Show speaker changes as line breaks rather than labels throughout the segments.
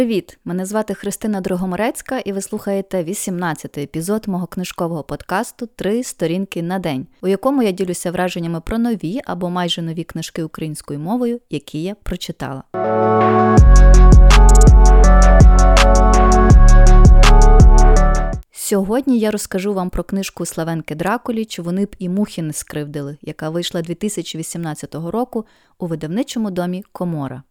Привіт! Мене звати Христина Дрогоморецька, і ви слухаєте 18-й епізод мого книжкового подкасту Три сторінки на день, у якому я ділюся враженнями про нові або майже нові книжки українською мовою, які я прочитала. Сьогодні я розкажу вам про книжку Славенки Дракуліч Вони б і мухи не скривдили, яка вийшла 2018 року у видавничому домі Комора.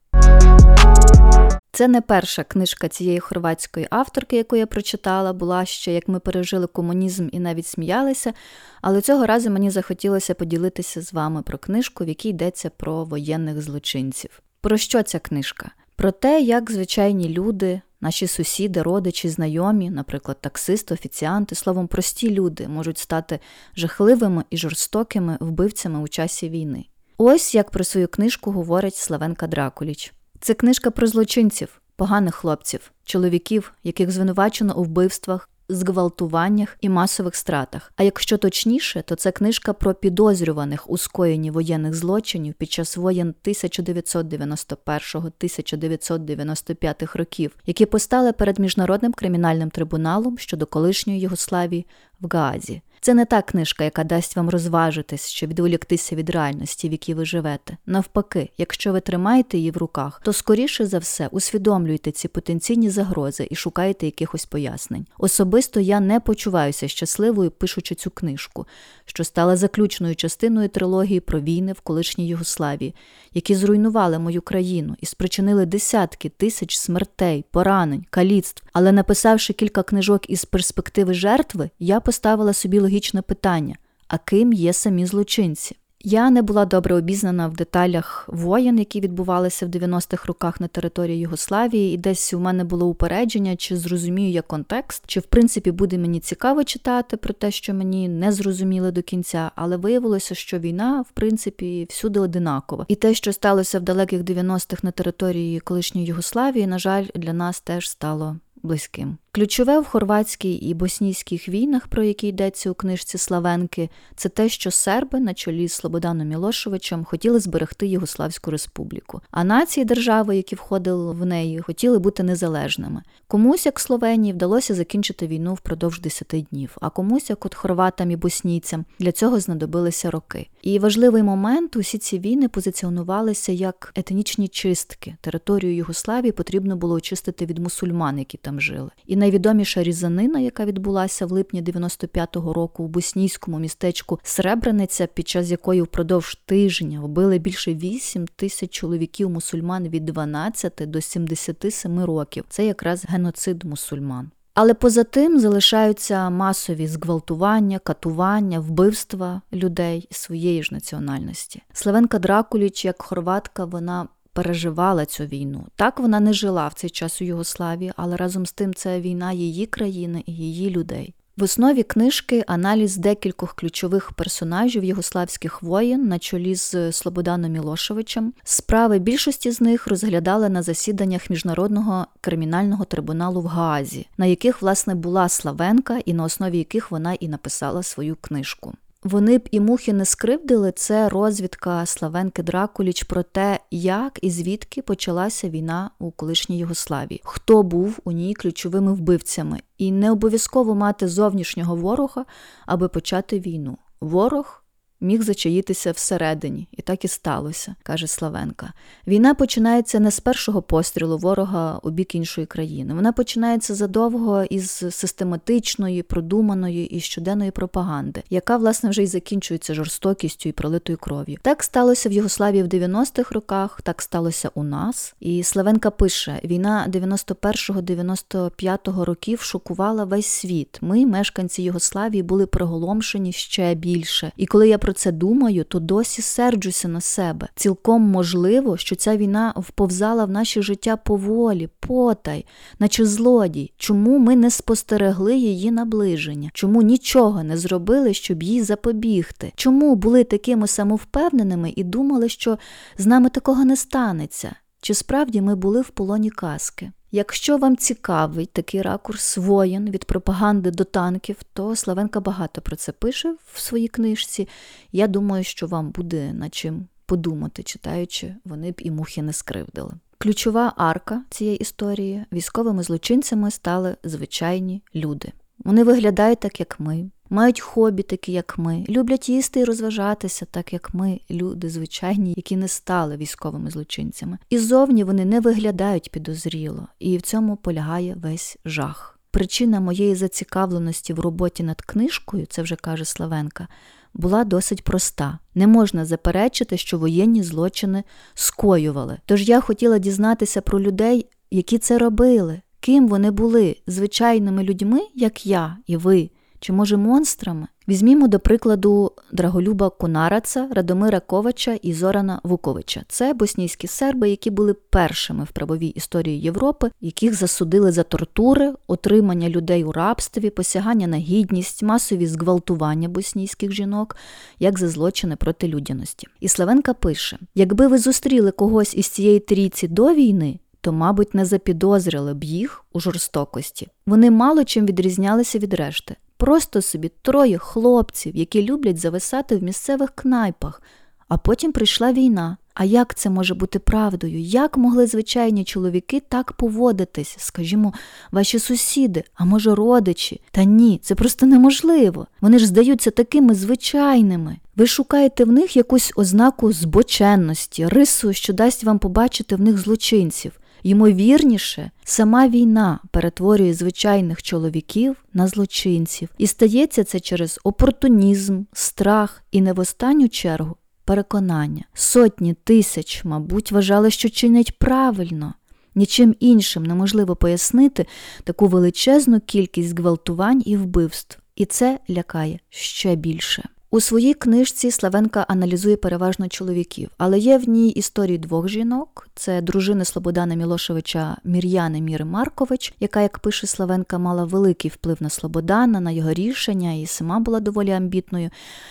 Це не перша книжка цієї хорватської авторки, яку я прочитала, була ще як ми пережили комунізм і навіть сміялися. Але цього разу мені захотілося поділитися з вами про книжку, в якій йдеться про воєнних злочинців. Про що ця книжка? Про те, як звичайні люди, наші сусіди, родичі, знайомі, наприклад, таксисти, офіціанти, словом, прості люди можуть стати жахливими і жорстокими вбивцями у часі війни. Ось як про свою книжку говорить Славенка Дракуліч. Це книжка про злочинців, поганих хлопців, чоловіків, яких звинувачено у вбивствах, зґвалтуваннях і масових стратах. А якщо точніше, то це книжка про підозрюваних у скоєнні воєнних злочинів під час воєн 1991-1995 років, які постали перед міжнародним кримінальним трибуналом щодо колишньої Югославії в Гаазі. Це не та книжка, яка дасть вам розважитись, щоб відволіктися від реальності, в якій ви живете. Навпаки, якщо ви тримаєте її в руках, то скоріше за все усвідомлюйте ці потенційні загрози і шукайте якихось пояснень. Особисто я не почуваюся щасливою, пишучи цю книжку, що стала заключною частиною трилогії про війни в колишній Югославії, які зруйнували мою країну і спричинили десятки тисяч смертей, поранень, каліцтв. Але написавши кілька книжок із перспективи жертви, я поставила собі логічне питання: а ким є самі злочинці? Я не була добре обізнана в деталях воєн, які відбувалися в 90-х роках на території Югославії, і десь у мене було упередження, чи зрозумію я контекст, чи в принципі буде мені цікаво читати про те, що мені не зрозуміли до кінця, але виявилося, що війна, в принципі, всюди одинакова. І те, що сталося в далеких 90-х на території колишньої Югославії, на жаль, для нас теж стало близьким. Ключове в хорватській і боснійських війнах, про які йдеться у книжці Славенки, це те, що серби на чолі з Слободаном Мілошевичем хотіли зберегти Югославську республіку, а нації держави, які входили в неї, хотіли бути незалежними. Комусь, як Словенії, вдалося закінчити війну впродовж 10 днів, а комусь, як от хорватам і боснійцям, для цього знадобилися роки. І важливий момент усі ці війни позиціонувалися як етнічні чистки. Територію Югославії потрібно було очистити від мусульман, які там жили. І найвідоміша різанина, яка відбулася в липні 95-го року в боснійському містечку Сребрениця, під час якої впродовж тижня вбили більше 8 тисяч чоловіків мусульман від 12 до 77 років. Це якраз геноцид мусульман. Але поза тим залишаються масові зґвалтування, катування, вбивства людей своєї ж національності. Славенка Дракуліч, як хорватка, вона переживала цю війну. Так вона не жила в цей час у Югославії, але разом з тим це війна її країни і її людей. В основі книжки аналіз декількох ключових персонажів югославських воєн на чолі з Слободаном Мілошевичем. Справи більшості з них розглядали на засіданнях міжнародного кримінального трибуналу в Гаазі, на яких власне була Славенка, і на основі яких вона і написала свою книжку. Вони б і мухи не скривдили це розвідка Славенки Дракуліч про те, як і звідки почалася війна у колишній Югославії, хто був у ній ключовими вбивцями, і не обов'язково мати зовнішнього ворога, аби почати війну. Ворог міг зачаїтися всередині, і так і сталося, каже Славенка. Війна починається не з першого пострілу ворога у бік іншої країни. Вона починається задовго із систематичної, продуманої і щоденної пропаганди, яка, власне, вже й закінчується жорстокістю і пролитою кров'ю. Так сталося в Югославії в 90-х роках, так сталося у нас. І Славенка пише: війна 91-95 років шокувала весь світ. Ми, мешканці Югославії, були приголомшені ще більше. І коли я про це думаю, то досі серджуся на себе. Цілком можливо, що ця війна вповзала в наше життя поволі, потай, наче злодій. Чому ми не спостерегли її наближення? Чому нічого не зробили, щоб їй запобігти? Чому були такими самовпевненими і думали, що з нами такого не станеться? Чи справді ми були в полоні казки? Якщо вам цікавий такий ракурс воєн від пропаганди до танків, то Славенка багато про це пише в своїй книжці. Я думаю, що вам буде над чим подумати, читаючи, вони б і мухи не скривдили. Ключова арка цієї історії військовими злочинцями стали звичайні люди. Вони виглядають так, як ми, мають хобі, такі, як ми, люблять їсти і розважатися, так як ми, люди звичайні, які не стали військовими злочинцями. І зовні вони не виглядають підозріло, і в цьому полягає весь жах. Причина моєї зацікавленості в роботі над книжкою, це вже каже Славенка, була досить проста. Не можна заперечити, що воєнні злочини скоювали. Тож я хотіла дізнатися про людей, які це робили, ким вони були, звичайними людьми, як я і ви, чи може монстрами? Візьмімо до прикладу Драголюба Конараца, Радомира Ковача і Зорана Вуковича. Це боснійські серби, які були першими в правовій історії Європи, яких засудили за тортури, отримання людей у рабстві, посягання на гідність, масові зґвалтування боснійських жінок, як за злочини проти людяності. І Славенка пише: якби ви зустріли когось із цієї трійці до війни. То, мабуть, не запідозрили б їх у жорстокості. Вони мало чим відрізнялися від решти. Просто собі троє хлопців, які люблять зависати в місцевих кнайпах. А потім прийшла війна. А як це може бути правдою? Як могли звичайні чоловіки так поводитись, скажімо, ваші сусіди, а може родичі? Та ні, це просто неможливо. Вони ж здаються такими звичайними. Ви шукаєте в них якусь ознаку збоченності, рису, що дасть вам побачити в них злочинців. Ймовірніше, сама війна перетворює звичайних чоловіків на злочинців, і стається це через опортунізм, страх і не в останню чергу переконання. Сотні тисяч, мабуть, вважали, що чинять правильно. Нічим іншим неможливо пояснити таку величезну кількість гвалтувань і вбивств, і це лякає ще більше. У своїй книжці Славенка аналізує переважно чоловіків, але є в ній історії двох жінок: це дружини Слободана Мілошевича Мір'яни Міри Маркович, яка, як пише Славенка, мала великий вплив на Слободана, на його рішення і сама була доволі амбітною.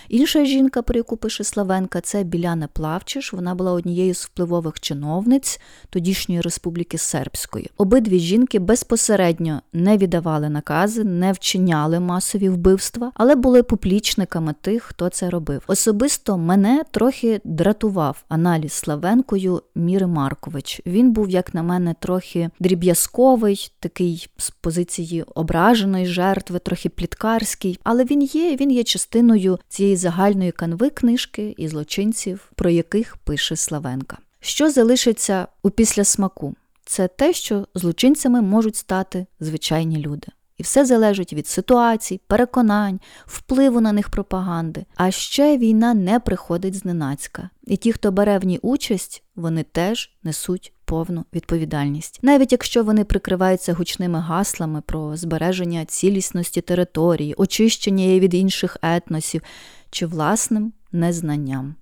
Інша жінка, про яку пише Славенка, це Біляна Плавчиш. Вона була однією з впливових чиновниць тодішньої республіки Сербської. Обидві жінки безпосередньо не віддавали накази, не вчиняли масові вбивства, але були публічниками тих хто це робив. Особисто мене трохи дратував аналіз Славенкою Міри Маркович. Він був, як на мене, трохи дріб'язковий, такий з позиції ображеної жертви, трохи пліткарський. Але він є, він є частиною цієї загальної канви книжки і злочинців, про яких пише Славенка. Що залишиться у післясмаку? Це те, що злочинцями можуть стати звичайні люди. І все залежить від ситуацій, переконань, впливу на них пропаганди. А ще війна не приходить зненацька. І ті, хто бере в ній участь, вони теж несуть повну відповідальність, навіть якщо вони прикриваються гучними гаслами про збереження цілісності території, очищення її від інших етносів чи власним незнанням.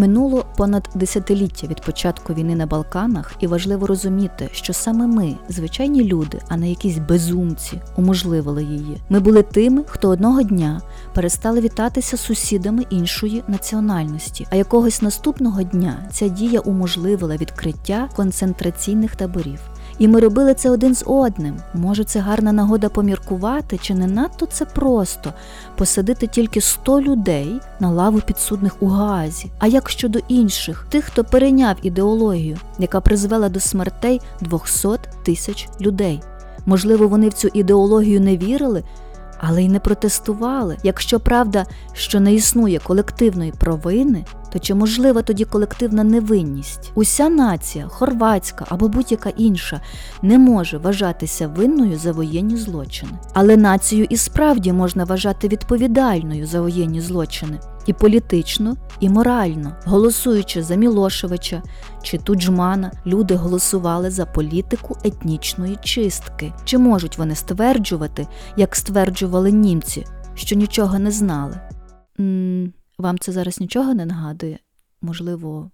Минуло понад десятиліття від початку війни на Балканах, і важливо розуміти, що саме ми, звичайні люди, а не якісь безумці, уможливили її. Ми були тими, хто одного дня перестали вітатися сусідами іншої національності, а якогось наступного дня ця дія уможливила відкриття концентраційних таборів. І ми робили це один з одним. Може, це гарна нагода поміркувати, чи не надто це просто посадити тільки 100 людей на лаву підсудних у Гаазі. А як щодо інших, тих, хто перейняв ідеологію, яка призвела до смертей 200 тисяч людей? Можливо, вони в цю ідеологію не вірили, але й не протестували. Якщо правда, що не існує колективної провини, то чи можлива тоді колективна невинність? Уся нація, хорватська або будь-яка інша, не може вважатися винною за воєнні злочини. Але націю і справді можна вважати відповідальною за воєнні злочини. І політично, і морально, голосуючи за Мілошевича чи Туджмана, люди голосували за політику етнічної чистки. Чи можуть вони стверджувати, як стверджували німці, що нічого не знали? М вам це зараз нічого не нагадує? Можливо,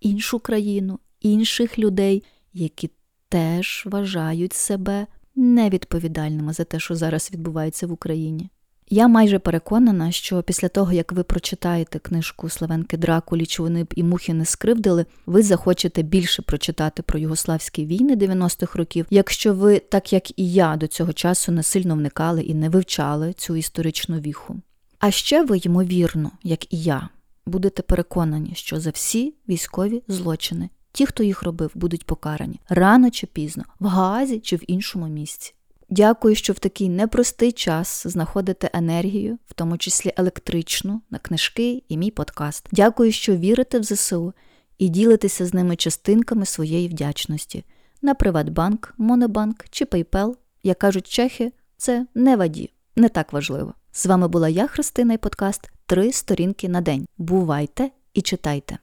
іншу країну, інших людей, які теж вважають себе невідповідальними за те, що зараз відбувається в Україні. Я майже переконана, що після того, як ви прочитаєте книжку Славенки Дракулі, чи вони б і мухи не скривдили, ви захочете більше прочитати про югославські війни 90-х років, якщо ви, так як і я, до цього часу не сильно вникали і не вивчали цю історичну віху. А ще ви, ймовірно, як і я, будете переконані, що за всі військові злочини Ті, хто їх робив, будуть покарані рано чи пізно, в Гаазі чи в іншому місці. Дякую, що в такий непростий час знаходите енергію, в тому числі електричну, на книжки і мій подкаст. Дякую, що вірите в ЗСУ і ділитеся з ними частинками своєї вдячності на Приватбанк, Монобанк чи PayPal. Як кажуть чехи, це не ваді, не так важливо. З вами була я, Христина, і подкаст Три сторінки на день. Бувайте і читайте.